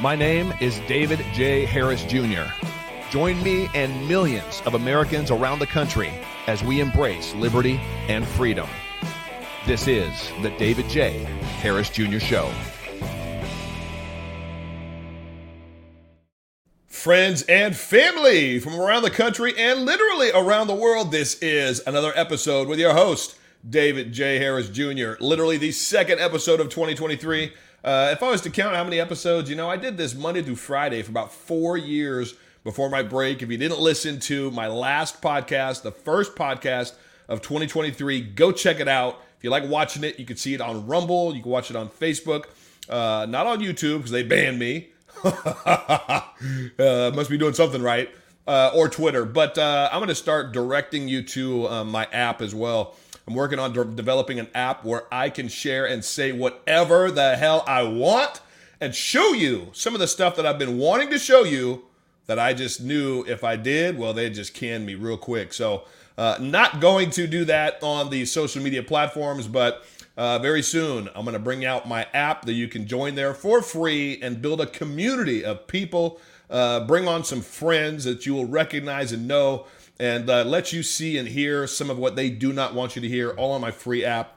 My name is David J. Harris Jr. Join me and millions of Americans around the country as we embrace liberty and freedom. This is the David J. Harris Jr. Show. Friends and family from around the country and literally around the world, this is another episode with your host, David J. Harris Jr. Literally the second episode of 2023. Uh, if I was to count how many episodes, you know, I did this Monday through Friday for about four years before my break. If you didn't listen to my last podcast, the first podcast of 2023, go check it out. If you like watching it, you can see it on Rumble. You can watch it on Facebook, uh, not on YouTube because they banned me. uh, must be doing something right. Uh, or Twitter. But uh, I'm going to start directing you to uh, my app as well. I'm working on de- developing an app where I can share and say whatever the hell I want and show you some of the stuff that I've been wanting to show you that I just knew if I did, well, they'd just can me real quick. So, uh, not going to do that on the social media platforms, but uh, very soon I'm going to bring out my app that you can join there for free and build a community of people. Uh, bring on some friends that you will recognize and know and uh, let you see and hear some of what they do not want you to hear all on my free app.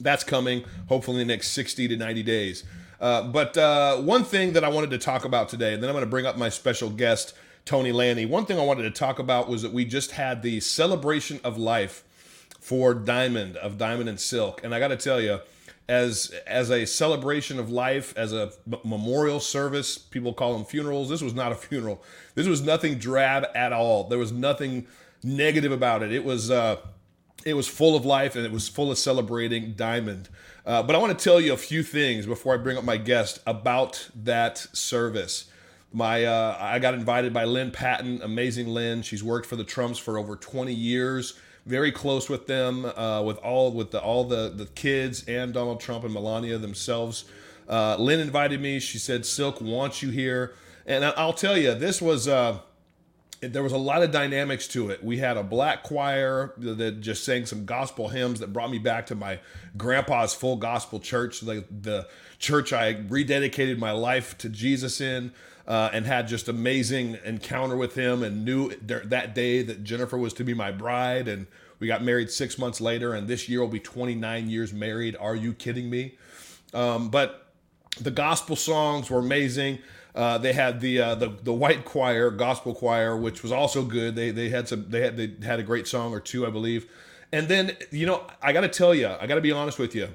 That's coming hopefully in the next 60 to 90 days. Uh, but uh, one thing that I wanted to talk about today, and then I'm going to bring up my special guest, Tony Lani. One thing I wanted to talk about was that we just had the celebration of life for Diamond, of Diamond and Silk. And I got to tell you, as as a celebration of life, as a memorial service. People call them funerals. This was not a funeral. This was nothing drab at all. There was nothing negative about it. It was uh, it was full of life and it was full of celebrating Diamond. Uh, but I want to tell you a few things before I bring up my guest about that service. My uh, I got invited by Lynn Patton, amazing Lynn. She's worked for the Trumps for over 20 years very close with them, uh, with all with the, all the the kids and Donald Trump and Melania themselves. Uh, Lynn invited me. She said, "Silk wants you here," and I'll tell you, this was. Uh, there was a lot of dynamics to it. We had a black choir that just sang some gospel hymns that brought me back to my grandpa's full gospel church, the, the church I rededicated my life to Jesus in uh, and had just amazing encounter with him and knew that day that Jennifer was to be my bride and we got married six months later and this year will be 29 years married. Are you kidding me? Um, but the gospel songs were amazing. Uh, they had the, uh, the the white choir, gospel choir, which was also good. They they had some they had they had a great song or two, I believe. And then you know I got to tell you, I got to be honest with you,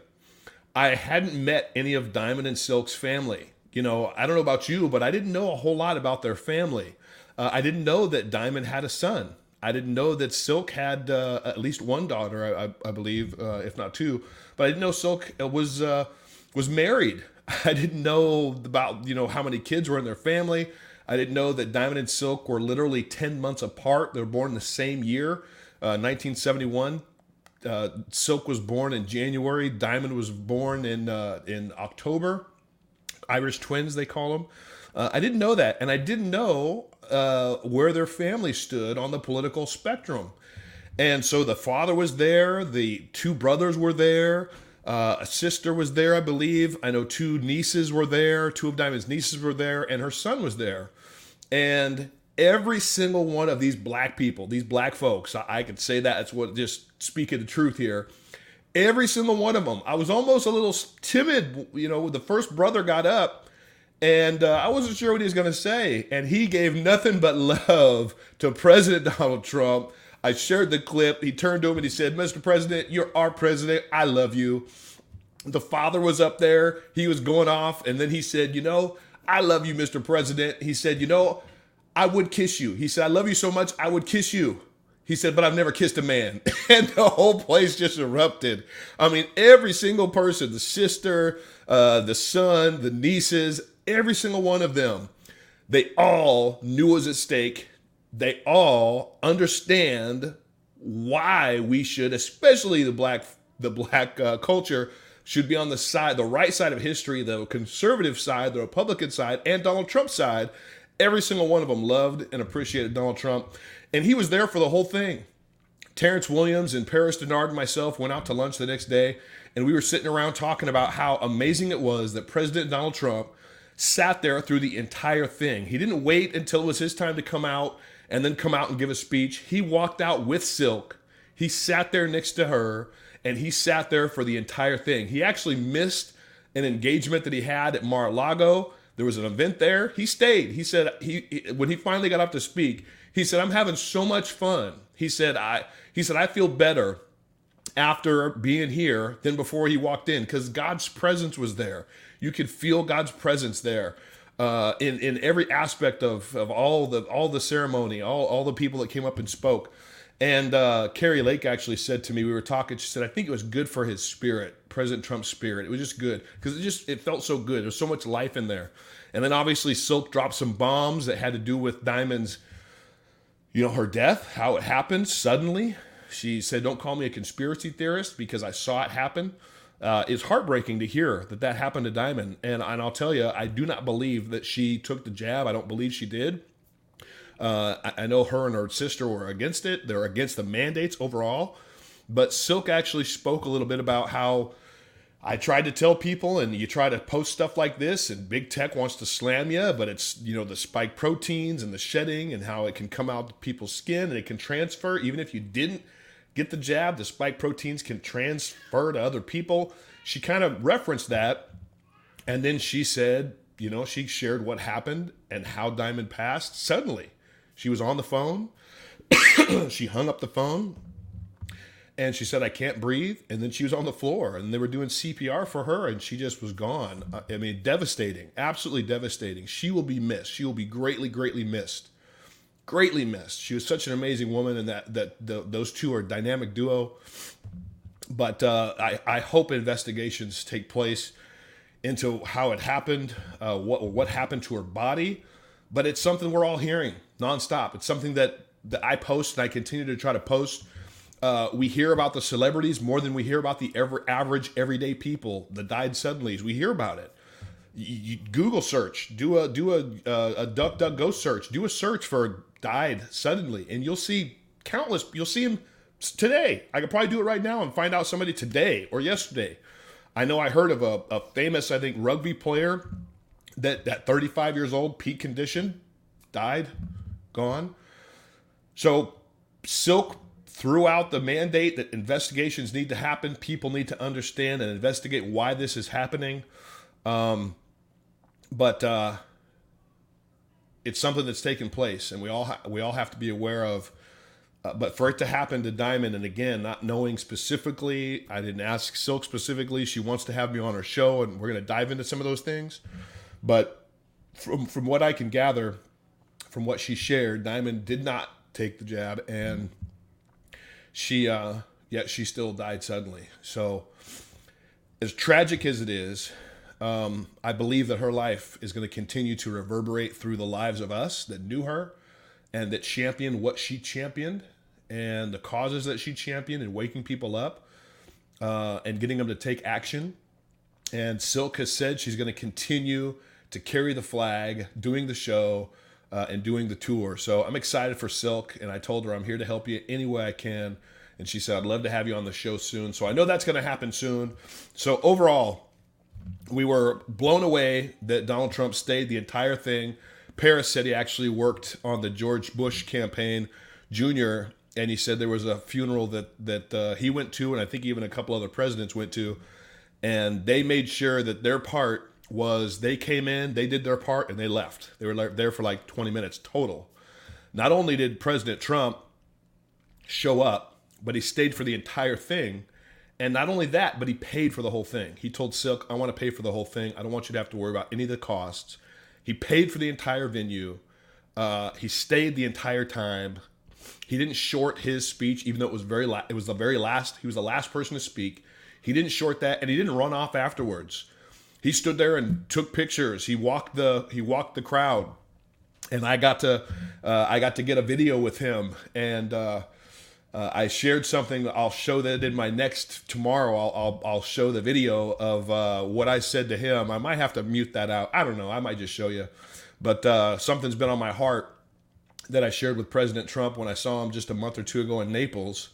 I hadn't met any of Diamond and Silk's family you know, I don't know about you, but I didn't know a whole lot about their family. Uh, I didn't know that Diamond had a son. I didn't know that Silk had uh, at least one daughter, I, I believe, uh, if not two. But I didn't know Silk uh, was uh, was married. I didn't know about you know how many kids were in their family. I didn't know that Diamond and Silk were literally ten months apart. They were born the same year, 1971. Uh, Silk was born in January. Diamond was born in in October. Irish twins, they call them. Uh, I didn't know that, and I didn't know uh, where their family stood on the political spectrum. And so the father was there, the two brothers were there, uh, a sister was there, I believe. I know two nieces were there, two of Diamond's nieces were there, and her son was there. And every single one of these black people, these black folks, I, I could say that. It's what just speaking the truth here Every single one of them. I was almost a little timid, you know, the first brother got up and uh, I wasn't sure what he was going to say. And he gave nothing but love to President Donald Trump. I shared the clip. He turned to him and he said, Mr. President, you're our president. I love you. The father was up there. He was going off. And then he said, You know, I love you, Mr. President. He said, You know, I would kiss you. He said, I love you so much, I would kiss you. He said, but I've never kissed a man. And the whole place just erupted. I mean, every single person, the sister, uh, the son, the nieces, every single one of them, they all knew what was at stake. They all understand why we should, especially the black the black uh, culture, should be on the side, the right side of history, the conservative side, the Republican side, and Donald Trump's side. Every single one of them loved and appreciated Donald Trump. And he was there for the whole thing. Terrence Williams and Paris Dennard and myself went out to lunch the next day, and we were sitting around talking about how amazing it was that President Donald Trump sat there through the entire thing. He didn't wait until it was his time to come out and then come out and give a speech. He walked out with Silk. He sat there next to her and he sat there for the entire thing. He actually missed an engagement that he had at Mar-a-Lago. There was an event there. He stayed. He said he when he finally got up to speak, he said, "I'm having so much fun." He said, "I he said I feel better after being here than before he walked in because God's presence was there. You could feel God's presence there." Uh, in in every aspect of, of all the all the ceremony, all, all the people that came up and spoke. And uh, Kari Lake actually said to me, we were talking. She said, "I think it was good for his spirit, President Trump's spirit. It was just good because it just it felt so good. There's so much life in there." And then obviously Silk dropped some bombs that had to do with Diamond's, you know, her death, how it happened suddenly. She said, "Don't call me a conspiracy theorist because I saw it happen." Uh, it's heartbreaking to hear that that happened to Diamond, and, and I'll tell you, I do not believe that she took the jab. I don't believe she did. Uh, I, I know her and her sister were against it. They're against the mandates overall. But Silk actually spoke a little bit about how I tried to tell people, and you try to post stuff like this, and big tech wants to slam you, but it's you know the spike proteins and the shedding and how it can come out people's skin and it can transfer even if you didn't get the jab. The spike proteins can transfer to other people. She kind of referenced that, and then she said, you know, she shared what happened and how Diamond passed suddenly. She was on the phone. she hung up the phone and she said, I can't breathe. And then she was on the floor and they were doing CPR for her and she just was gone. I mean, devastating, absolutely devastating. She will be missed. She will be greatly, greatly missed. Greatly missed. She was such an amazing woman and that, that the, those two are a dynamic duo. But uh, I, I hope investigations take place into how it happened, uh, what, what happened to her body but it's something we're all hearing nonstop. It's something that, that I post and I continue to try to post. Uh, we hear about the celebrities more than we hear about the ever average everyday people that died suddenly. We hear about it. You, you Google search, do a do a uh, a duck duck go search, do a search for died suddenly, and you'll see countless. You'll see them today. I could probably do it right now and find out somebody today or yesterday. I know I heard of a, a famous, I think, rugby player that that 35 years old, peak condition, died, gone. So Silk threw out the mandate that investigations need to happen. People need to understand and investigate why this is happening. Um, but uh, it's something that's taken place, and we all ha- we all have to be aware of. Uh, but for it to happen to Diamond, and again, not knowing specifically, I didn't ask Silk specifically. She wants to have me on her show, and we're going to dive into some of those things. But from from what I can gather, from what she shared, Diamond did not take the jab, and she uh, yet she still died suddenly. So, as tragic as it is, um, I believe that her life is going to continue to reverberate through the lives of us that knew her and that championed what she championed and the causes that she championed and waking people up uh, and getting them to take action. And Silk has said she's going to continue to carry the flag, doing the show, uh, and doing the tour. So I'm excited for Silk, and I told her I'm here to help you any way I can. And she said, I'd love to have you on the show soon. So I know that's going to happen soon. So overall, we were blown away that Donald Trump stayed the entire thing. Paris said he actually worked on the George Bush campaign junior, and he said there was a funeral that that uh, he went to, and I think even a couple other presidents went to, and they made sure that their part was they came in, they did their part, and they left. They were there for like 20 minutes total. Not only did President Trump show up, but he stayed for the entire thing. And not only that, but he paid for the whole thing. He told Silk, I want to pay for the whole thing. I don't want you to have to worry about any of the costs. He paid for the entire venue. Uh, he stayed the entire time. He didn't short his speech, even though it was very la- it was the very last. He was the last person to speak. He didn't short that, and he didn't run off afterwards he stood there and took pictures. He walked the he walked the crowd, and I got to uh, I got to get a video with him, and uh, uh, I shared something. I'll show that in my next tomorrow. I'll I'll, I'll show the video of uh, what I said to him. I might have to mute that out. I don't know. I might just show you, but uh, something's been on my heart that I shared with President Trump when I saw him just a month or two ago in Naples,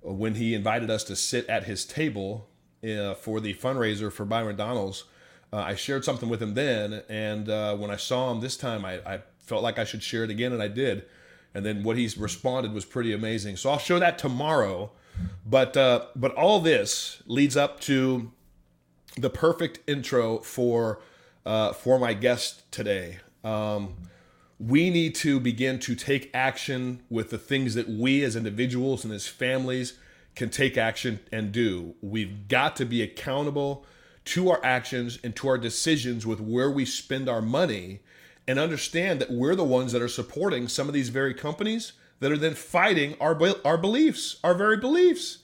when he invited us to sit at his table uh, for the fundraiser for Byron Donalds Uh, I shared something with him then, and uh, when I saw him this time, I, I felt like I should share it again, and I did. And then what he's responded was pretty amazing. So I'll show that tomorrow. But uh, but all this leads up to the perfect intro for uh, for my guest today. Um, we need to begin to take action with the things that we as individuals and as families can take action and do. We've got to be accountable to our actions and to our decisions with where we spend our money and understand that we're the ones that are supporting some of these very companies that are then fighting our our beliefs, our very beliefs.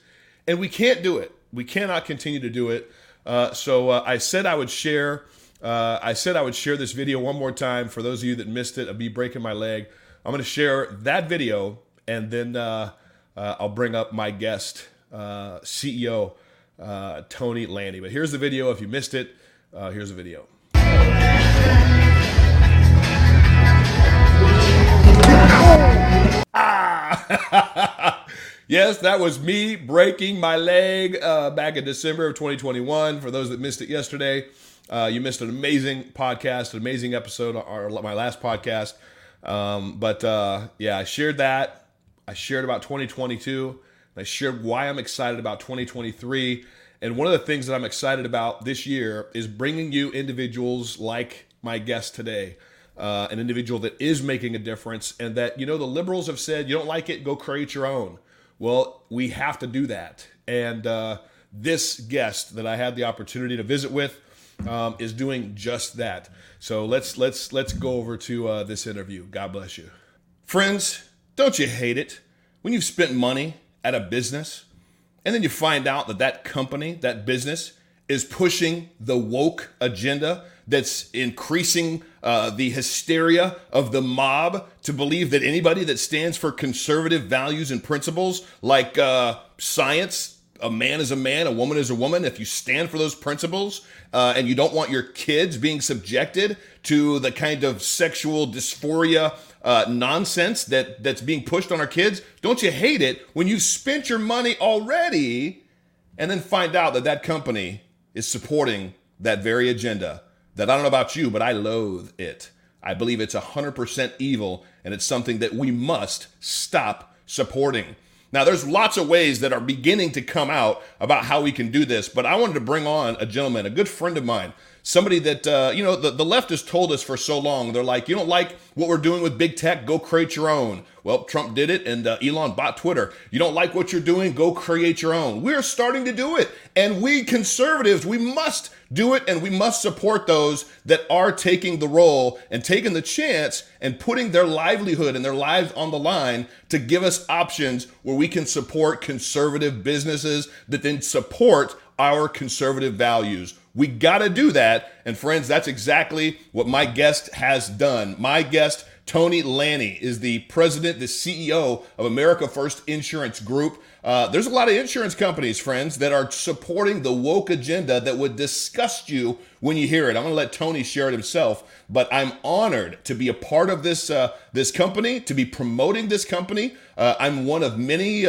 And we can't do it. We cannot continue to do it. Uh, so uh, I said I would share uh, I said I would share this video one more time for those of you that missed it of be breaking my leg. I'm going to share that video and then uh, uh, I'll bring up my guest, uh, CEO uh, Tony Lani. But here's the video. If you missed it, uh, here's the video. Ah! yes, that was me breaking my leg back in December of 2021. For those that missed it yesterday, uh, you missed an amazing podcast, an amazing episode, or my last podcast. Um, but uh, yeah, I shared that. I shared about 2022. I shared why I'm excited about 2023. And one of the things that I'm excited about this year is bringing you individuals like my guest today, uh, an individual that is making a difference, and that, you know, the liberals have said, you don't like it, go create your own. Well, we have to do that. And uh, this guest that I had the opportunity to visit with, um, is doing just that. So let's let's let's go over to uh, this interview. God bless you, friends. Don't you hate it when you've spent money at a business and then you find out that that company, that business, is pushing the woke agenda that's increasing uh, the hysteria of the mob to believe that anybody that stands for conservative values and principles like uh, science, a man is a man, a woman is a woman. If you stand for those principles uh, and you don't want your kids being subjected to the kind of sexual dysphoria uh, nonsense that that's being pushed on our kids, don't you hate it when you spent your money already and then find out that that company is supporting that very agenda? That I don't know about you, but I loathe it. I believe it's 100% evil and it's something that we must stop supporting. Now, there's lots of ways that are beginning to come out about how we can do this, but I wanted to bring on a gentleman, a good friend of mine, somebody that, uh, you know, the, the left has told us for so long. They're like, you don't like what we're doing with big tech, go create your own. Well, Trump did it and uh, Elon bought Twitter. You don't like what you're doing, go create your own. We're starting to do it. And we conservatives, we must do it and we must support those that are taking the role and taking the chance and putting their livelihood and their lives on the line to give us options where we can support conservative businesses that then support our conservative values. We got to do that. And friends, that's exactly what my guest has done. My guest, Tony Lani, is the president, the CEO of America First Insurance Group. Uh, there's a lot of insurance companies, friends, that are supporting the woke agenda that would disgust you when you hear it. I'm going to let Tony share it himself, but I'm honored to be a part of this uh, this company, to be promoting this company. Uh, I'm one of many.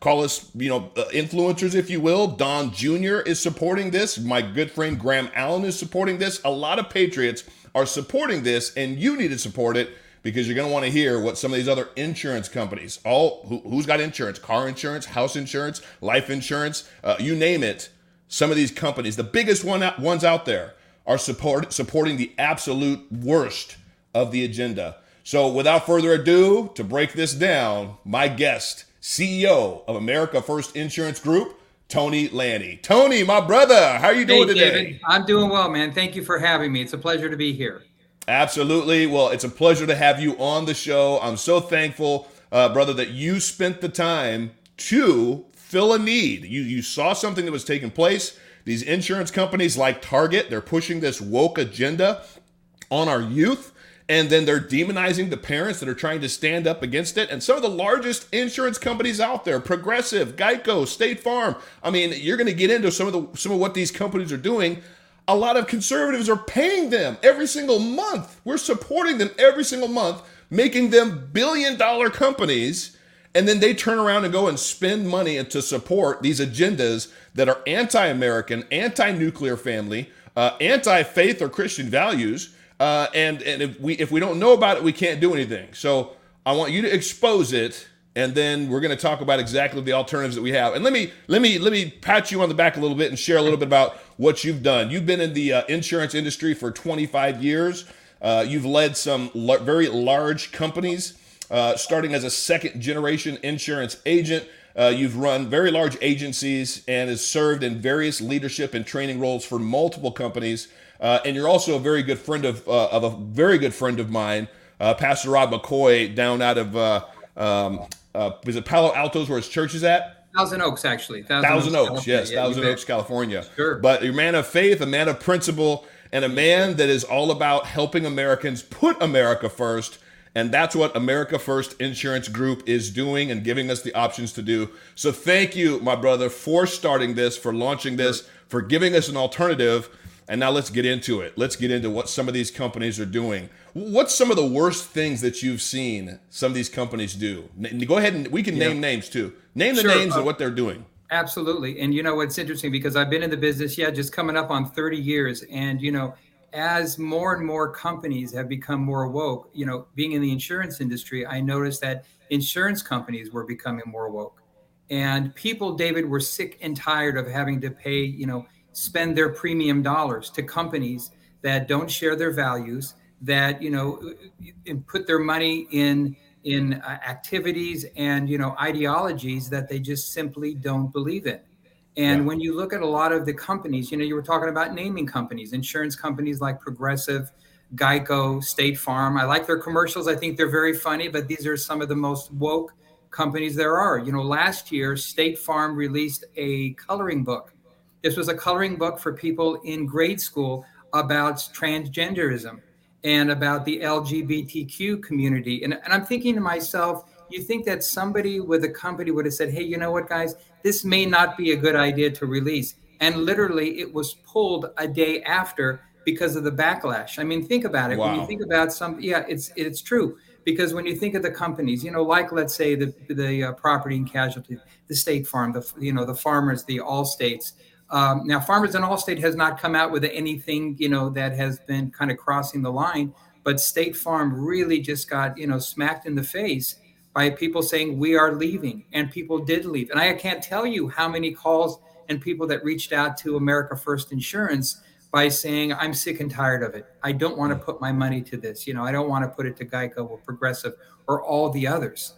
Call us, you know, uh, influencers, if you will. Don Jr. is supporting this. My good friend Graham Allen is supporting this. A lot of patriots are supporting this, and you need to support it because you're going to want to hear what some of these other insurance companies, all who, has got insurance, car insurance, house insurance, life insurance, uh, you name it. Some of these companies, the biggest one ones out there, are support, supporting the absolute worst of the agenda. So, without further ado, to break this down, my guest, CEO of America First Insurance Group, Tony Lani. Tony, my brother, how are you doing today? David. I'm doing well, man. Thank you for having me. It's a pleasure to be here. Absolutely. Well, it's a pleasure to have you on the show. I'm so thankful, uh, brother, that you spent the time to fill a need. You you saw something that was taking place. These insurance companies like Target, they're pushing this woke agenda on our youth. And then they're demonizing the parents that are trying to stand up against it. And some of the largest insurance companies out there, Progressive, Geico, State Farm. I mean, you're going to get into some of the some of what these companies are doing a lot of conservatives are paying them every single month. We're supporting them every single month, making them billion dollar companies. And then they turn around and go and spend money to support these agendas that are anti American, anti nuclear family, uh, anti-faith or Christian values. Uh, and and if we if we don't know about it, we can't do anything. So I want you to expose it, and then we're going to talk about exactly the alternatives that we have. And let me let me let me pat you on the back a little bit and share a little bit about what you've done. You've been in the uh, insurance industry for 25 years. Uh, you've led some very large companies, uh, starting as a second generation insurance agent. Uh, you've run very large agencies and has served in various leadership and training roles for multiple companies. Uh, and you're also a very good friend of, uh, of a very good friend of mine, uh, Pastor Rob McCoy, down out of uh, um, uh, is it Palo Alto's where his church is at? Thousand Oaks, actually. Thousand, Thousand Oaks, Oaks yes, yeah, Thousand Oaks, California. Sure. But you're a man of faith, a man of principle, and a man that is all about helping Americans put America first. And that's what America First Insurance Group is doing and giving us the options to do. So thank you, my brother, for starting this, for launching this, for giving us an alternative and now let's get into it. Let's get into what some of these companies are doing. What's some of the worst things that you've seen some of these companies do? Go ahead and we can yeah. name names too. Name the sure. names uh, of what they're doing. Absolutely. And you know what's interesting because I've been in the business, yeah, just coming up on 30 years. And you know, as more and more companies have become more woke, you know, being in the insurance industry, I noticed that insurance companies were becoming more woke. And people, David, were sick and tired of having to pay, you know, spend their premium dollars to companies that don't share their values, that you know, and put their money in in uh, activities and you know ideologies that they just simply don't believe in. And yeah. when you look at a lot of the companies, you know, you were talking about naming companies, insurance companies like Progressive, Geico, State Farm. I like their commercials. I think they're very funny, but these are some of the most woke companies there are. You know, last year, State Farm released a coloring book this was a coloring book for people in grade school about transgenderism and about the LGBTQ community. And, and I'm thinking to myself, you think that somebody with a company would have said, hey, you know what, guys, this may not be a good idea to release. And literally, it was pulled a day after because of the backlash. I mean, think about it. Wow. When you think about some, yeah, it's it's true because when you think of the companies, you know, like let's say the the uh, property and casualty, the State Farm, the you know the farmers, the All States, um, now, Farmers and Allstate has not come out with anything, you know, that has been kind of crossing the line. But State Farm really just got, you know, smacked in the face by people saying we are leaving, and people did leave. And I can't tell you how many calls and people that reached out to America First Insurance by saying I'm sick and tired of it. I don't want to put my money to this. You know, I don't want to put it to Geico or Progressive or all the others.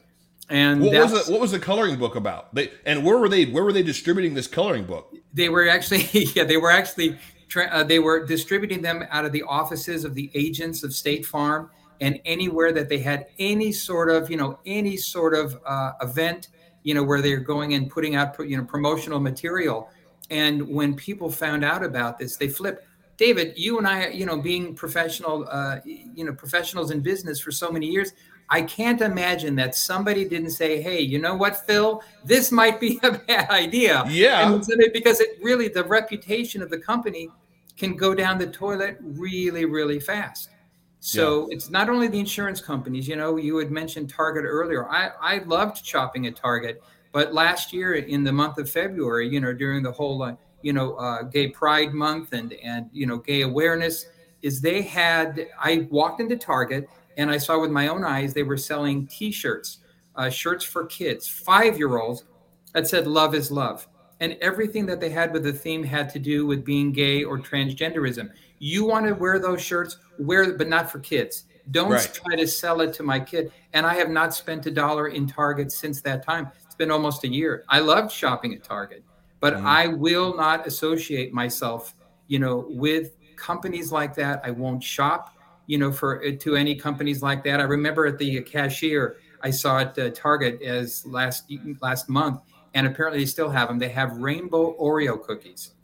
And what was the, what was the coloring book about? They and where were they where were they distributing this coloring book? They were actually yeah they were actually uh, they were distributing them out of the offices of the agents of State Farm and anywhere that they had any sort of you know any sort of uh, event you know where they're going and putting out you know promotional material. And when people found out about this, they flipped. David, you and I, you know, being professional, uh, you know, professionals in business for so many years, I can't imagine that somebody didn't say, "Hey, you know what, Phil? This might be a bad idea." Yeah, because it really the reputation of the company can go down the toilet really, really fast. So yeah. it's not only the insurance companies. You know, you had mentioned Target earlier. I I loved shopping at Target, but last year in the month of February, you know, during the whole uh, you know uh, Gay Pride Month and and you know gay awareness, is they had I walked into Target and I saw with my own eyes they were selling T-shirts, uh, shirts for kids, five-year-olds, that said "Love is love," and everything that they had with the theme had to do with being gay or transgenderism. You want to wear those shirts, wear, but not for kids. Don't right. try to sell it to my kid. And I have not spent a dollar in Target since that time. It's been almost a year. I loved shopping at Target, but mm. I will not associate myself, you know, with companies like that. I won't shop you know, for uh, to any companies like that. I remember at the cashier, I saw at uh, Target as last last month, and apparently they still have them. They have rainbow Oreo cookies,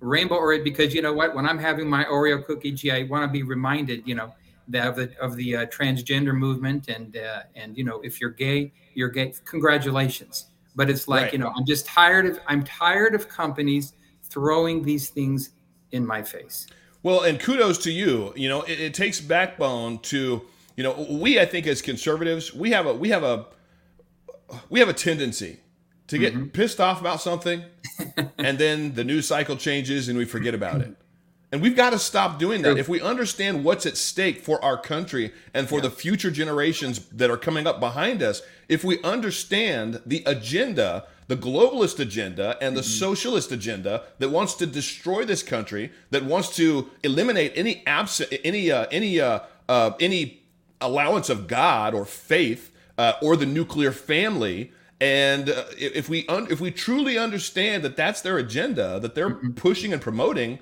rainbow Oreo because you know what? When I'm having my Oreo cookie, gee, I want to be reminded, you know, that of the of the uh, transgender movement, and uh, and you know, if you're gay, you're gay. Congratulations. But it's like right. you know, I'm just tired of I'm tired of companies throwing these things in my face. Well, and kudos to you. You know, it, it, takes backbone to, you know, we I think as conservatives, we have a we have a we have a tendency to get mm-hmm. pissed off about something and then the news cycle changes and we forget about it. And we've got to stop doing that. If we understand what's at stake for our country and for yeah. the future generations that are coming up behind us, if we understand the agenda, the globalist agenda and the mm-hmm. socialist agenda that wants to destroy this country, that wants to eliminate any absent any uh, any uh, uh, any allowance of God or faith uh, or the nuclear family, and uh, if we un- if we truly understand that that's their agenda, that they're mm-hmm. pushing and promoting,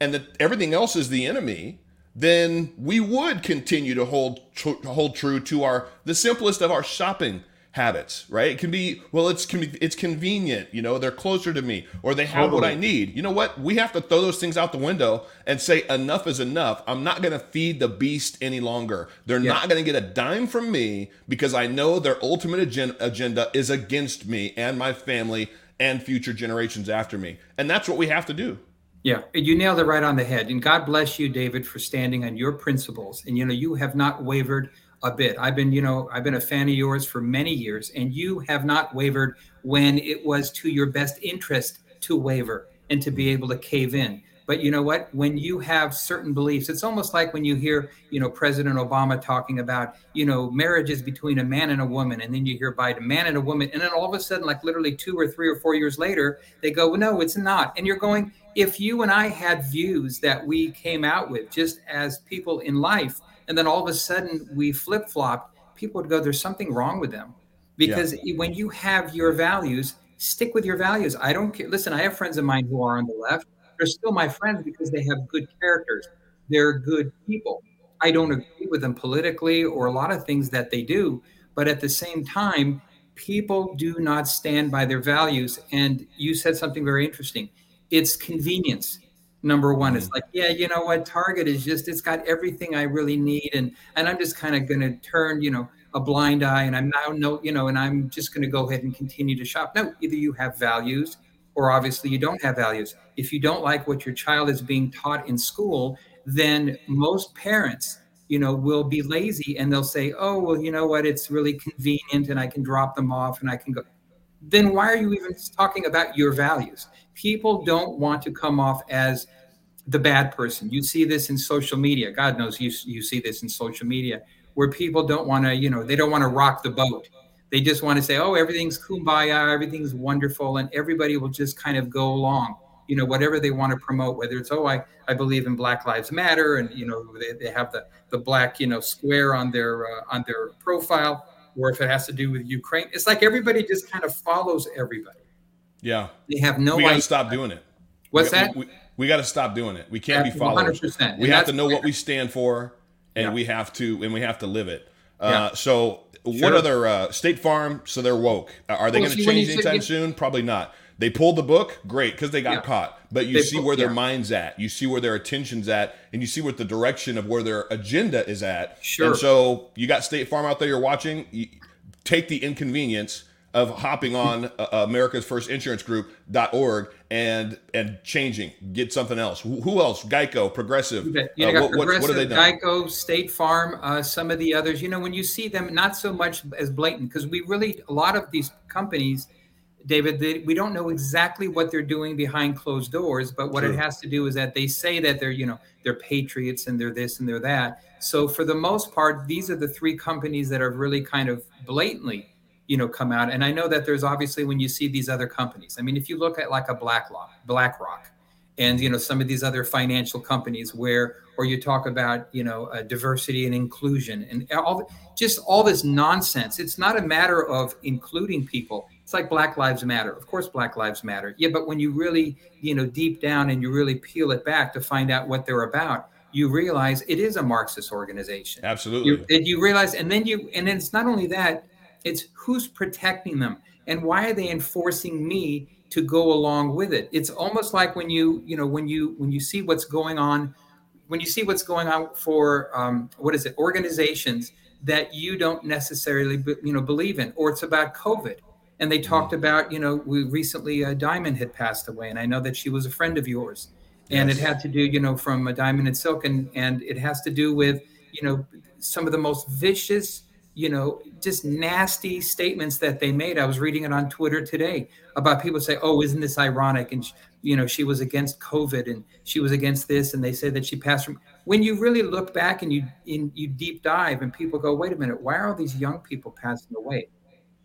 and that everything else is the enemy, then we would continue to hold tr- hold true to our the simplest of our shopping habits, right? It can be well, it's it's convenient, you know, they're closer to me or they have totally. what I need. You know what? We have to throw those things out the window and say enough is enough. I'm not going to feed the beast any longer. They're yeah. not going to get a dime from me because I know their ultimate agenda is against me and my family and future generations after me. And that's what we have to do. Yeah, you nailed it right on the head. And God bless you, David, for standing on your principles. And you know, you have not wavered a bit. I've been, you know, I've been a fan of yours for many years, and you have not wavered when it was to your best interest to waver and to be able to cave in. But you know what? When you have certain beliefs, it's almost like when you hear, you know, President Obama talking about, you know, marriages between a man and a woman, and then you hear Biden, man and a woman, and then all of a sudden, like literally two or three or four years later, they go, well, no, it's not. And you're going, if you and I had views that we came out with just as people in life, and then all of a sudden we flip flopped, people would go, "There's something wrong with them," because yeah. when you have your values, stick with your values. I don't care. Listen, I have friends of mine who are on the left. They're still my friends because they have good characters. They're good people. I don't agree with them politically or a lot of things that they do, but at the same time, people do not stand by their values. And you said something very interesting. It's convenience number one it's mm. like yeah you know what? Target is just it's got everything i really need and and i'm just kind of going to turn you know a blind eye and i'm now no you know and i'm just going to go ahead and continue to shop. No either you have values or obviously you don't have values. If you don't like what your child is being taught in school then most parents you know will be lazy and they'll say oh well you know what? It's really convenient and i can drop them off and i can go then why are you even talking about your values people don't want to come off as the bad person. You see this in social media. God knows you, you see this in social media where people don't want to, you know, they don't want to rock the boat. They just want to say, oh, everything's kumbaya, everything's wonderful, and everybody will just kind of go along, you know, whatever they want to promote, whether it's, oh, I, I believe in Black Lives Matter, and, you know, they, they have the, the black, you know, square on their, uh, on their profile, or if it has to do with Ukraine. It's like everybody just kind of follows everybody. Yeah. They have no We got to stop doing it. What's we, that? We, we got to stop doing it. We can't be followers. 100%. We have to know what we stand for, and yeah. we have to and we have to live it. Uh, yeah. So, sure. what other uh, State Farm? So they're woke. Are they well, going to change anytime soon? Probably not. They pulled the book, great, because they got yeah. caught. But you they see where their mind's at. You see where their attention's at, and you see what the direction of where their agenda is at. Sure. And so you got State Farm out there. You're watching. You take the inconvenience of hopping on uh, America's First Insurance Group.org and and changing, get something else. Who else? Geico, Progressive. You uh, what, Progressive, what, are they doing? Geico, State Farm, uh, some of the others. You know, when you see them, not so much as blatant, because we really a lot of these companies, David, they, we don't know exactly what they're doing behind closed doors. But what True. it has to do is that they say that they're you know they're patriots and they're this and they're that. So for the most part, these are the three companies that are really kind of blatantly you know come out and i know that there's obviously when you see these other companies i mean if you look at like a blackrock blackrock and you know some of these other financial companies where or you talk about you know uh, diversity and inclusion and all just all this nonsense it's not a matter of including people it's like black lives matter of course black lives matter yeah but when you really you know deep down and you really peel it back to find out what they're about you realize it is a marxist organization absolutely you, and you realize and then you and then it's not only that it's who's protecting them and why are they enforcing me to go along with it? It's almost like when you, you know, when you when you see what's going on, when you see what's going on for um, what is it, organizations that you don't necessarily, you know, believe in, or it's about COVID. And they talked mm. about, you know, we recently uh, Diamond had passed away, and I know that she was a friend of yours, and yes. it had to do, you know, from a Diamond and Silk, and and it has to do with, you know, some of the most vicious you know, just nasty statements that they made. I was reading it on Twitter today about people say, "Oh, isn't this ironic?" And you know, she was against COVID and she was against this, and they say that she passed from. When you really look back and you in you deep dive, and people go, "Wait a minute, why are all these young people passing away?"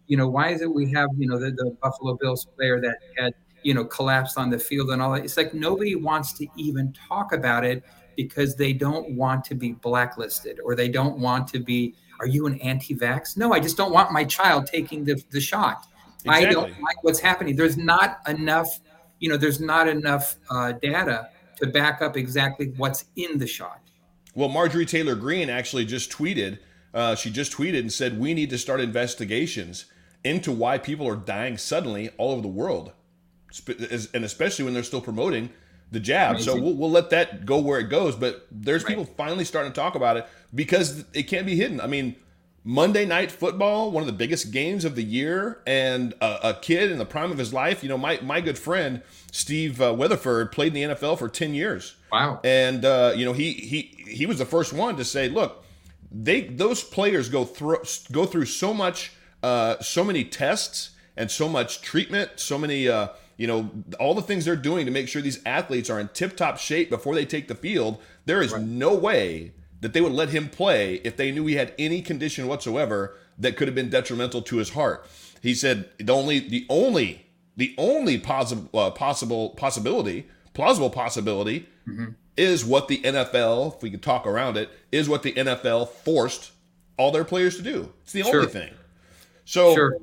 You know, why is it we have you know the, the Buffalo Bills player that had you know collapsed on the field and all that? It's like nobody wants to even talk about it because they don't want to be blacklisted or they don't want to be are you an anti-vax? No, I just don't want my child taking the, the shot. Exactly. I don't like what's happening. There's not enough, you know, there's not enough uh, data to back up exactly what's in the shot. Well, Marjorie Taylor Greene actually just tweeted. Uh, she just tweeted and said we need to start investigations into why people are dying suddenly all over the world, and especially when they're still promoting the jab. Amazing. So we'll, we'll let that go where it goes. But there's right. people finally starting to talk about it because it can't be hidden. I mean, Monday Night Football, one of the biggest games of the year, and a, a kid in the prime of his life. You know, my my good friend Steve uh, Weatherford played in the NFL for ten years. Wow! And uh, you know, he he he was the first one to say, look, they those players go through go through so much, uh, so many tests and so much treatment, so many. Uh, you know all the things they're doing to make sure these athletes are in tip-top shape before they take the field there is right. no way that they would let him play if they knew he had any condition whatsoever that could have been detrimental to his heart. He said the only the only the only possible uh, possible possibility plausible possibility mm-hmm. is what the NFL, if we could talk around it, is what the NFL forced all their players to do. It's the sure. only thing. So sure.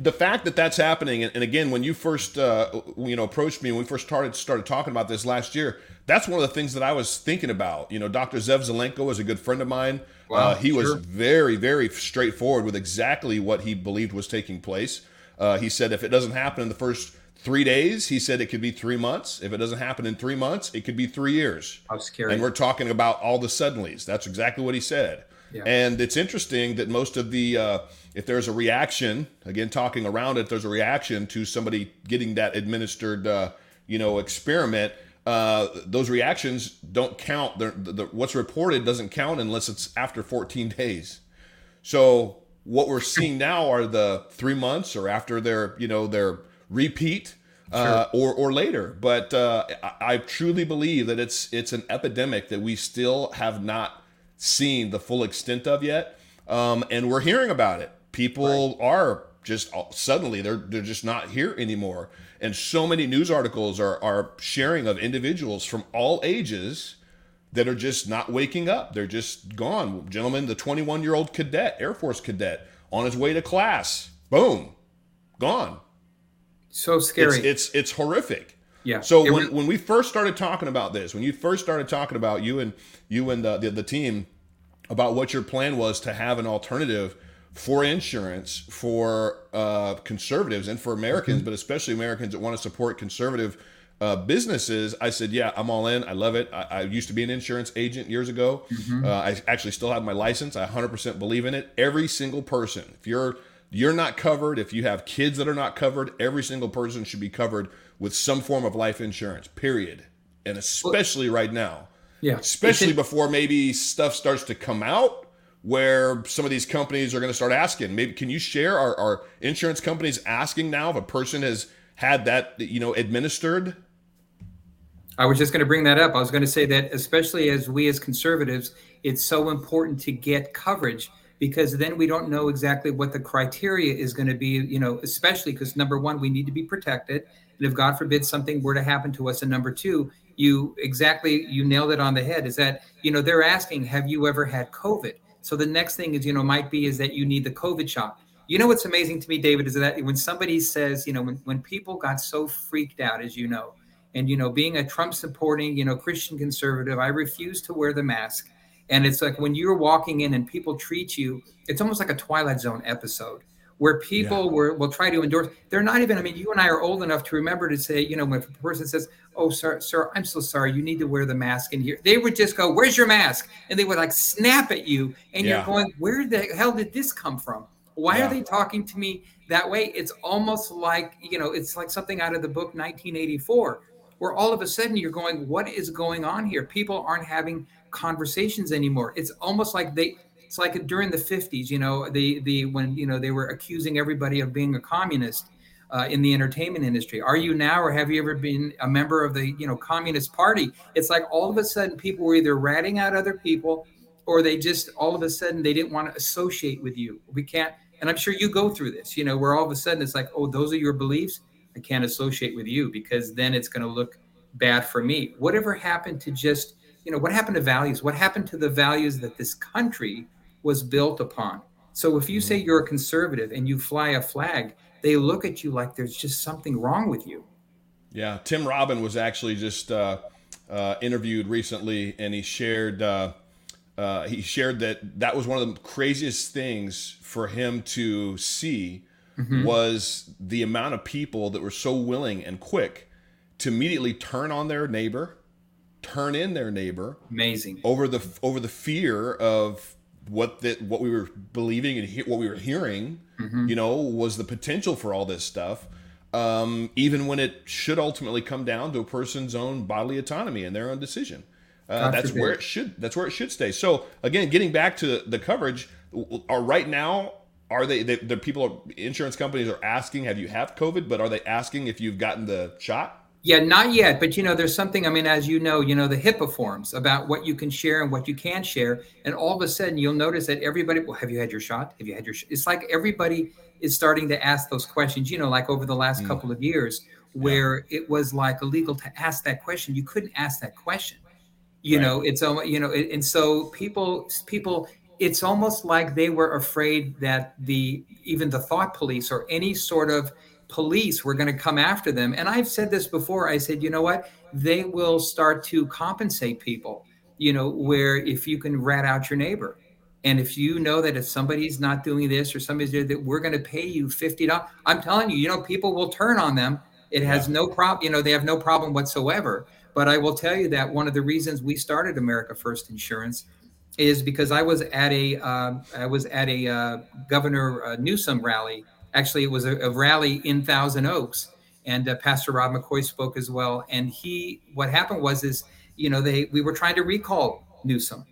the fact that that's happening, and, and again, when you first uh, you know approached me when we first started started talking about this last year, that's one of the things that I was thinking about. You know, Dr. Zev Zelenko was a good friend of mine. Wow, uh, he sure. was very, very straightforward with exactly what he believed was taking place. Uh, he said if it doesn't happen in the first three days, he said it could be three months. If it doesn't happen in three months, it could be three years. How scary. And we're talking about all the suddenlies. That's exactly what he said. Yeah. And it's interesting that most of the, uh, if there's a reaction, again, talking around it, there's a reaction to somebody getting that administered, uh, you know, experiment uh, those reactions don't count. The, the, what's reported doesn't count unless it's after 14 days. So what we're seeing now are the three months or after their you know their repeat uh, or or later. But uh, I, I, truly believe that it's it's an epidemic that we still have not seen the full extent of yet, um, and we're hearing about it. People right. are just uh, suddenly they're they're just not here anymore and so many news articles are are sharing of individuals from all ages that are just not waking up. They're just gone. Gentlemen, the 21 year old cadet, Air Force cadet, on his way to class, boom, gone. So scary. It's it's, it's horrific. Yeah. So when, was- when we first started talking about this, when you first started talking about you and you and the, the, the team about what your plan was to have an alternative for insurance for uh, conservatives and for Americans, mm-hmm. but especially Americans that want to support conservative uh, businesses, I said, yeah, I'm all in. I love it. I, I used to be an insurance agent years ago. Mm-hmm. Uh, I actually still have my license. I 100% believe in it. Every single person, if you're you're not covered, if you have kids that are not covered, every single person should be covered with some form of life insurance. Period. And especially right now. Yeah. Especially before maybe stuff starts to come out where some of these companies are going to start asking. Maybe can you share our, insurance companies asking now if a person has had that you know administered? I was just going to bring that up. I was going to say that especially as we as conservatives it's so important to get coverage because then we don't know exactly what the criteria is going to be you know especially because number one we need to be protected. And if god forbid something were to happen to us. And number two you exactly you nailed it on the head is that you know they're asking have you ever had covid so the next thing is, you know, might be is that you need the COVID shot. You know what's amazing to me, David, is that when somebody says, you know, when, when people got so freaked out, as you know, and you know, being a Trump supporting, you know, Christian conservative, I refuse to wear the mask. And it's like when you're walking in and people treat you, it's almost like a Twilight Zone episode where people yeah. were, will try to endorse. They're not even, I mean, you and I are old enough to remember to say, you know, when a person says, Oh, sir, sir, I'm so sorry, you need to wear the mask in here, they would just go, Where's your mask? And they would like snap at you. And yeah. you're going, Where the hell did this come from? Why yeah. are they talking to me that way? It's almost like, you know, it's like something out of the book 1984, where all of a sudden you're going, What is going on here? People aren't having conversations anymore. It's almost like they, It's like during the 50s, you know, the the when you know they were accusing everybody of being a communist uh, in the entertainment industry. Are you now, or have you ever been a member of the you know Communist Party? It's like all of a sudden people were either ratting out other people, or they just all of a sudden they didn't want to associate with you. We can't, and I'm sure you go through this. You know, where all of a sudden it's like, oh, those are your beliefs. I can't associate with you because then it's going to look bad for me. Whatever happened to just you know what happened to values? What happened to the values that this country was built upon? So if you say mm-hmm. you're a conservative and you fly a flag, they look at you like there's just something wrong with you. Yeah, Tim Robin was actually just uh, uh, interviewed recently, and he shared uh, uh he shared that that was one of the craziest things for him to see mm-hmm. was the amount of people that were so willing and quick to immediately turn on their neighbor, turn in their neighbor, amazing over the over the fear of what that what we were believing and he, what we were hearing, mm-hmm. you know, was the potential for all this stuff. Um, even when it should ultimately come down to a person's own bodily autonomy and their own decision. Uh, that's where it should. That's where it should stay. So again, getting back to the coverage, are right now are they, they the people insurance companies are asking have you have covid but are they asking if you've gotten the shot yeah, not yet. But you know, there's something. I mean, as you know, you know the HIPAA forms about what you can share and what you can't share, and all of a sudden you'll notice that everybody. Well, have you had your shot? Have you had your? Sh-? It's like everybody is starting to ask those questions. You know, like over the last mm. couple of years, where yeah. it was like illegal to ask that question. You couldn't ask that question. You right. know, it's almost you know, and so people people. It's almost like they were afraid that the even the thought police or any sort of police were going to come after them. And I've said this before. I said, you know what? They will start to compensate people, you know, where if you can rat out your neighbor. And if you know that if somebody's not doing this or somebody's doing that, we're going to pay you $50. I'm telling you, you know, people will turn on them. It has no problem, you know, they have no problem whatsoever. But I will tell you that one of the reasons we started America First Insurance is because I was at a uh, I was at a uh, Governor uh, Newsom rally Actually, it was a, a rally in Thousand Oaks, and uh, Pastor Rob McCoy spoke as well. And he, what happened was, is you know, they we were trying to recall Newsom,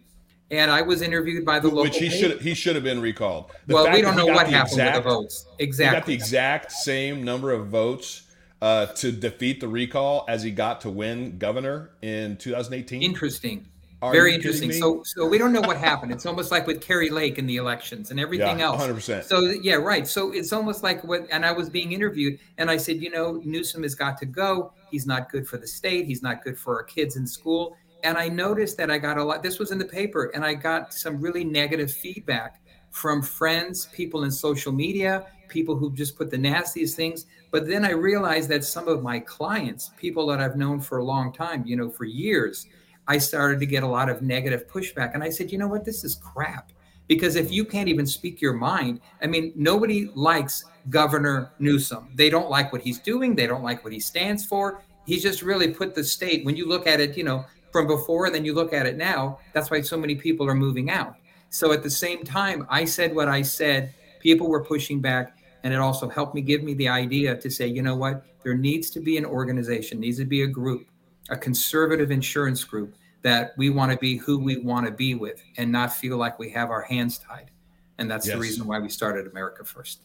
and I was interviewed by the Which local. Which he should he should have been recalled. The well, we don't know what happened exact, with the votes. Exactly, he got the exact same number of votes. Uh, to defeat the recall as he got to win governor in 2018. Interesting. Are Very interesting. So, so we don't know what happened. It's almost like with Kari Lake in the elections and everything yeah, else. 100%. So, yeah, right. So it's almost like what, and I was being interviewed, and I said, you know, Newsom has got to go. He's not good for the state. He's not good for our kids in school. And I noticed that I got a lot. This was in the paper, and I got some really negative feedback from friends, people in social media, people who just put the nastiest things. But then I realized that some of my clients, people that I've known for a long time, you know, for years I started to get a lot of negative pushback. And I said, you know what? This is crap. Because if you can't even speak your mind, I mean, nobody likes Governor Newsom. They don't like what he's doing, they don't like what he stands for. He's just really put the state, when you look at it, you know, from before and then you look at it now, that's why so many people are moving out. So at the same time, I said what I said, people were pushing back. And it also helped me give me the idea to say, you know what? There needs to be an organization, needs to be a group a conservative insurance group that we want to be who we want to be with and not feel like we have our hands tied. And that's yes. the reason why we started America First.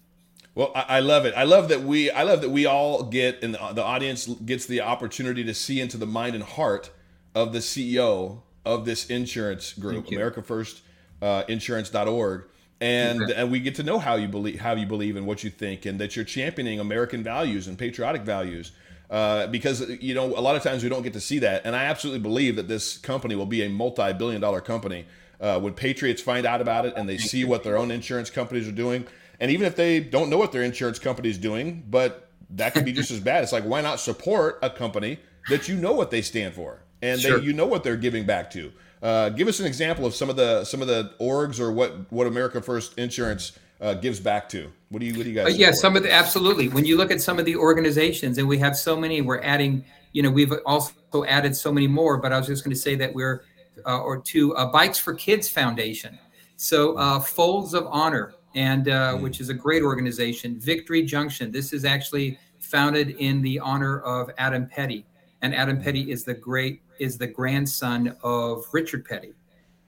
Well, I, love it. I love that we I love that we all get and the, the audience gets the opportunity to see into the mind and heart of the CEO of this insurance group, America First uh, Insurance.org. And, okay. and we get to know how you believe how you believe and what you think and that you're championing American values and patriotic values uh, because you know a lot of times we don't get to see that. And I absolutely believe that this company will be a multi-billion-dollar company uh, when patriots find out about it and they see what their own insurance companies are doing. And even if they don't know what their insurance company is doing, but that could be just as bad. It's like why not support a company that you know what they stand for and sure. they, you know what they're giving back to. Uh, give us an example of some of the some of the orgs or what what America First Insurance uh, gives back to? What do you what do you guys? Uh, yeah, some of the absolutely. When you look at some of the organizations, and we have so many, we're adding. You know, we've also added so many more. But I was just going to say that we're uh, or to uh, Bikes for Kids Foundation. So uh, Folds of Honor, and uh, mm. which is a great organization. Victory Junction. This is actually founded in the honor of Adam Petty, and Adam Petty is the great is the grandson of Richard Petty.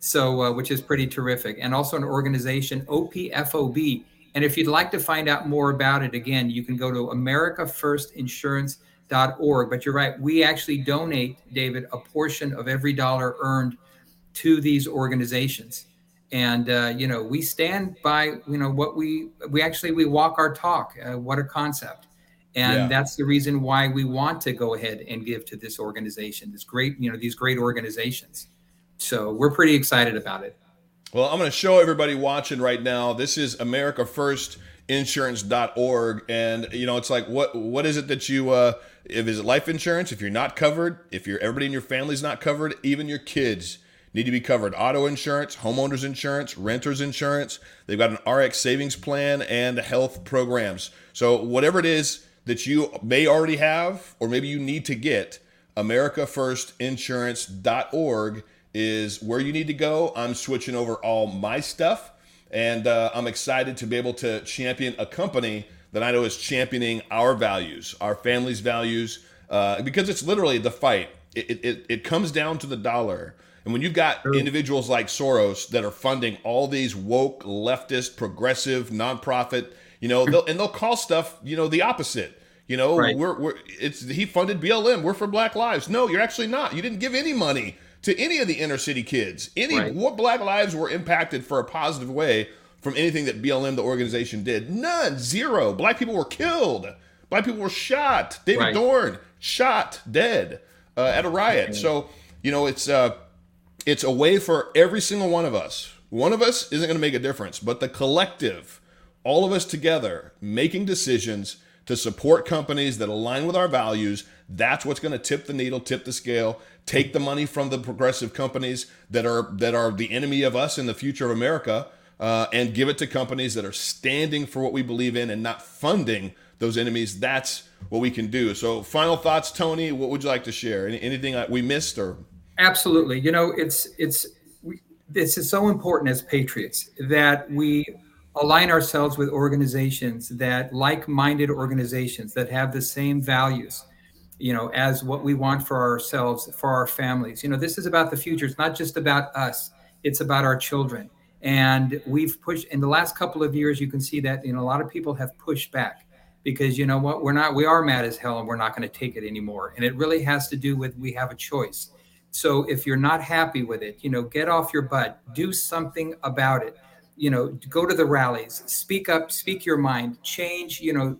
So, uh, which is pretty terrific. And also an organization, OPFOB. And if you'd like to find out more about it, again, you can go to americafirstinsurance.org. But you're right, we actually donate, David, a portion of every dollar earned to these organizations. And uh, you know, we stand by you know what we we actually we walk our talk. Uh, what a concept! and yeah. that's the reason why we want to go ahead and give to this organization this great you know these great organizations so we're pretty excited about it. Well, I'm going to show everybody watching right now. This is America First insurance.org and you know it's like what what is it that you uh if is it life insurance if you're not covered if you're everybody in your family's not covered even your kids need to be covered auto insurance homeowners insurance renters insurance they've got an rx savings plan and health programs so whatever it is that you may already have or maybe you need to get americafirstinsurance.org is where you need to go. I'm switching over all my stuff, and uh, I'm excited to be able to champion a company that I know is championing our values, our family's values, uh, because it's literally the fight. It, it, it comes down to the dollar. And when you've got individuals like Soros that are funding all these woke, leftist, progressive, nonprofit, you know, they'll, and they'll call stuff, you know, the opposite. You know, right. we're, we're it's he funded BLM. We're for Black Lives. No, you're actually not. You didn't give any money to any of the inner city kids. Any right. what black lives were impacted for a positive way from anything that BLM the organization did? None, zero. Black people were killed. Black people were shot. David right. Dorn shot dead uh, at a riot. So you know it's uh, it's a way for every single one of us. One of us isn't going to make a difference, but the collective, all of us together, making decisions to support companies that align with our values. That's what's going to tip the needle, tip the scale, take the money from the progressive companies that are that are the enemy of us in the future of America, uh, and give it to companies that are standing for what we believe in and not funding those enemies. That's what we can do. So, final thoughts, Tony. What would you like to share? Any, anything we missed or? Absolutely. You know, it's it's this is so important as patriots that we align ourselves with organizations that like-minded organizations that have the same values you know as what we want for ourselves for our families. You know this is about the future. It's not just about us. It's about our children. And we've pushed in the last couple of years you can see that you know a lot of people have pushed back because you know what we're not we are mad as hell and we're not going to take it anymore. And it really has to do with we have a choice. So if you're not happy with it you know get off your butt. Do something about it. You know go to the rallies. Speak up speak your mind. Change you know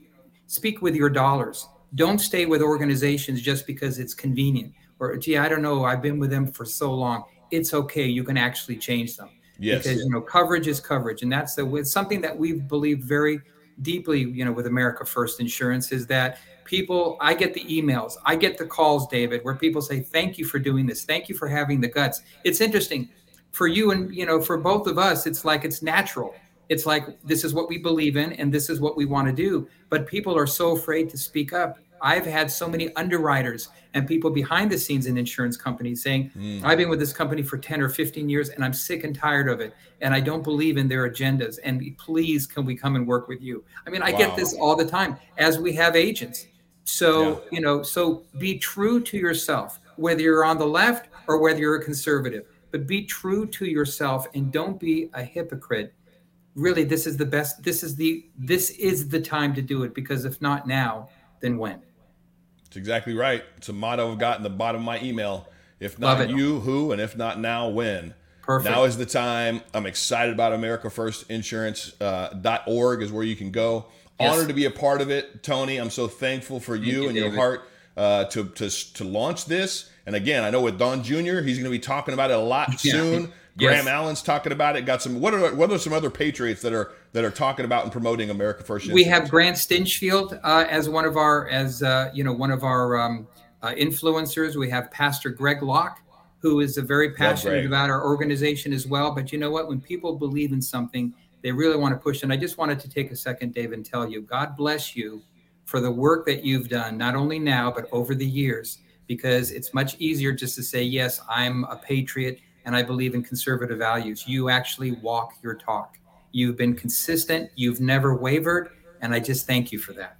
speak with your dollars don't stay with organizations just because it's convenient. Or gee i don't know i've been with them for so long. It's okay you can actually change them. Yes. Because you know coverage is coverage. And that's the with something that we believe very deeply you know with america first insurance is that people i get the emails i get the calls david where people say thank you for doing this. Thank you for having the guts. It's interesting. For you and you know for both of us it's like it's natural. It's like this is what we believe in and this is what we want to do. But people are so afraid to speak up i've had so many underwriters and people behind the scenes in insurance companies saying mm. i've been with this company for 10 or 15 years and i'm sick and tired of it and i don't believe in their agendas and please can we come and work with you i mean i wow. get this all the time as we have agents so yeah. you know so be true to yourself whether you're on the left or whether you're a conservative but be true to yourself and don't be a hypocrite really this is the best this is the this is the time to do it because if not now then when it's exactly right it's a motto i've got in the bottom of my email if not you who and if not now when Perfect. Now is the time. I'm excited about America First Insurance uh, .org is where you can go. Yes. Honored to be a part of it, Tony. I'm so thankful for you, you and David. your heart uh, to, to to launch this. And again, I know with Don Jr., he's going to be talking about it a lot yeah. soon. Graham Allen's talking about it. Got some. What are what are some other Patriots that are that are talking about and promoting America First? We have Grant Stinchfield uh, as one of our as uh, you know one of our um, uh, influencers. We have Pastor Greg Locke, who is very passionate about our organization as well. But you know what? When people believe in something, they really want to push. And I just wanted to take a second, Dave, and tell you, God bless you for the work that you've done, not only now but over the years because it's much easier just to say, yes, I'm a patriot and I believe in conservative values. You actually walk your talk. You've been consistent, you've never wavered, and I just thank you for that.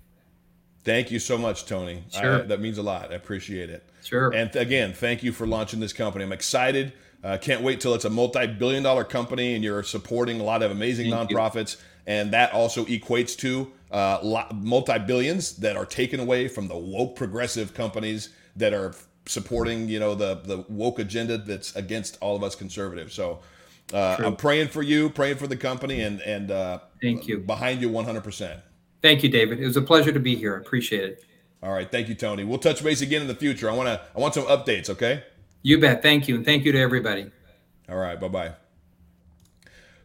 Thank you so much, Tony. Sure. I, that means a lot. I appreciate it. Sure. And th- again, thank you for launching this company. I'm excited. Uh, can't wait till it's a multi-billion dollar company and you're supporting a lot of amazing Thank nonprofits. You. And that also equates to uh, multi-billions that are taken away from the woke progressive companies that are supporting, you know, the, the woke agenda that's against all of us conservatives. So uh, I'm praying for you, praying for the company and, and uh, thank you behind you 100%. Thank you, David. It was a pleasure to be here. I appreciate it. All right. Thank you, Tony. We'll touch base again in the future. I want to, I want some updates. Okay. You bet. Thank you. And thank you to everybody. All right. Bye bye.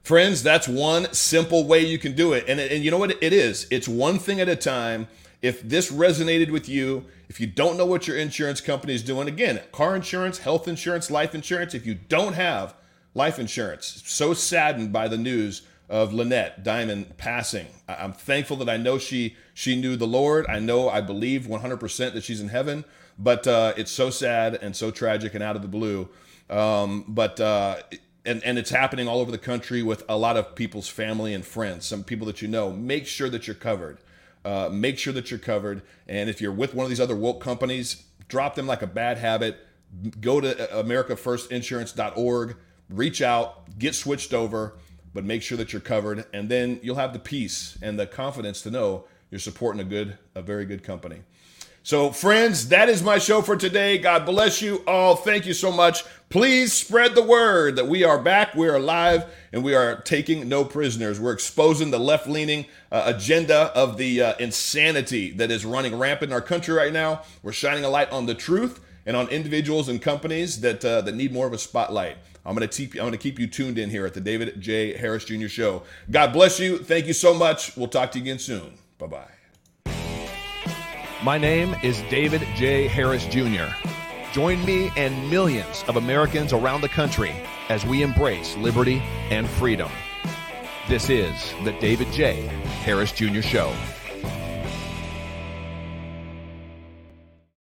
Friends, that's one simple way you can do it. And, and you know what it is? It's one thing at a time. If this resonated with you, if you don't know what your insurance company is doing, again, car insurance, health insurance, life insurance, if you don't have life insurance, so saddened by the news of Lynette Diamond passing. I'm thankful that I know she she knew the Lord. I know I believe 100% that she's in heaven, but uh, it's so sad and so tragic and out of the blue. Um, but uh, and and it's happening all over the country with a lot of people's family and friends, some people that you know. Make sure that you're covered. Uh, make sure that you're covered. And if you're with one of these other woke companies, drop them like a bad habit. Go to AmericaFirstInsurance.org, reach out, get switched over but make sure that you're covered, and then you'll have the peace and the confidence to know you're supporting a good, a very good company. So, friends, that is my show for today. God bless you all. Thank you so much. Please spread the word that we are back, we are alive, and we are taking no prisoners. We're exposing the left leaning uh, agenda of the uh, insanity that is running rampant in our country right now. We're shining a light on the truth and on individuals and companies that uh, that need more of a spotlight. I'm to keep I'm to keep you tuned in here at the David J. Harris Jr. Show. God bless you. Thank you so much. We'll talk to you again soon. Bye bye. My name is David J. Harris Jr. Join me and millions of Americans around the country as we embrace liberty and freedom. This is the David J. Harris Jr. Show.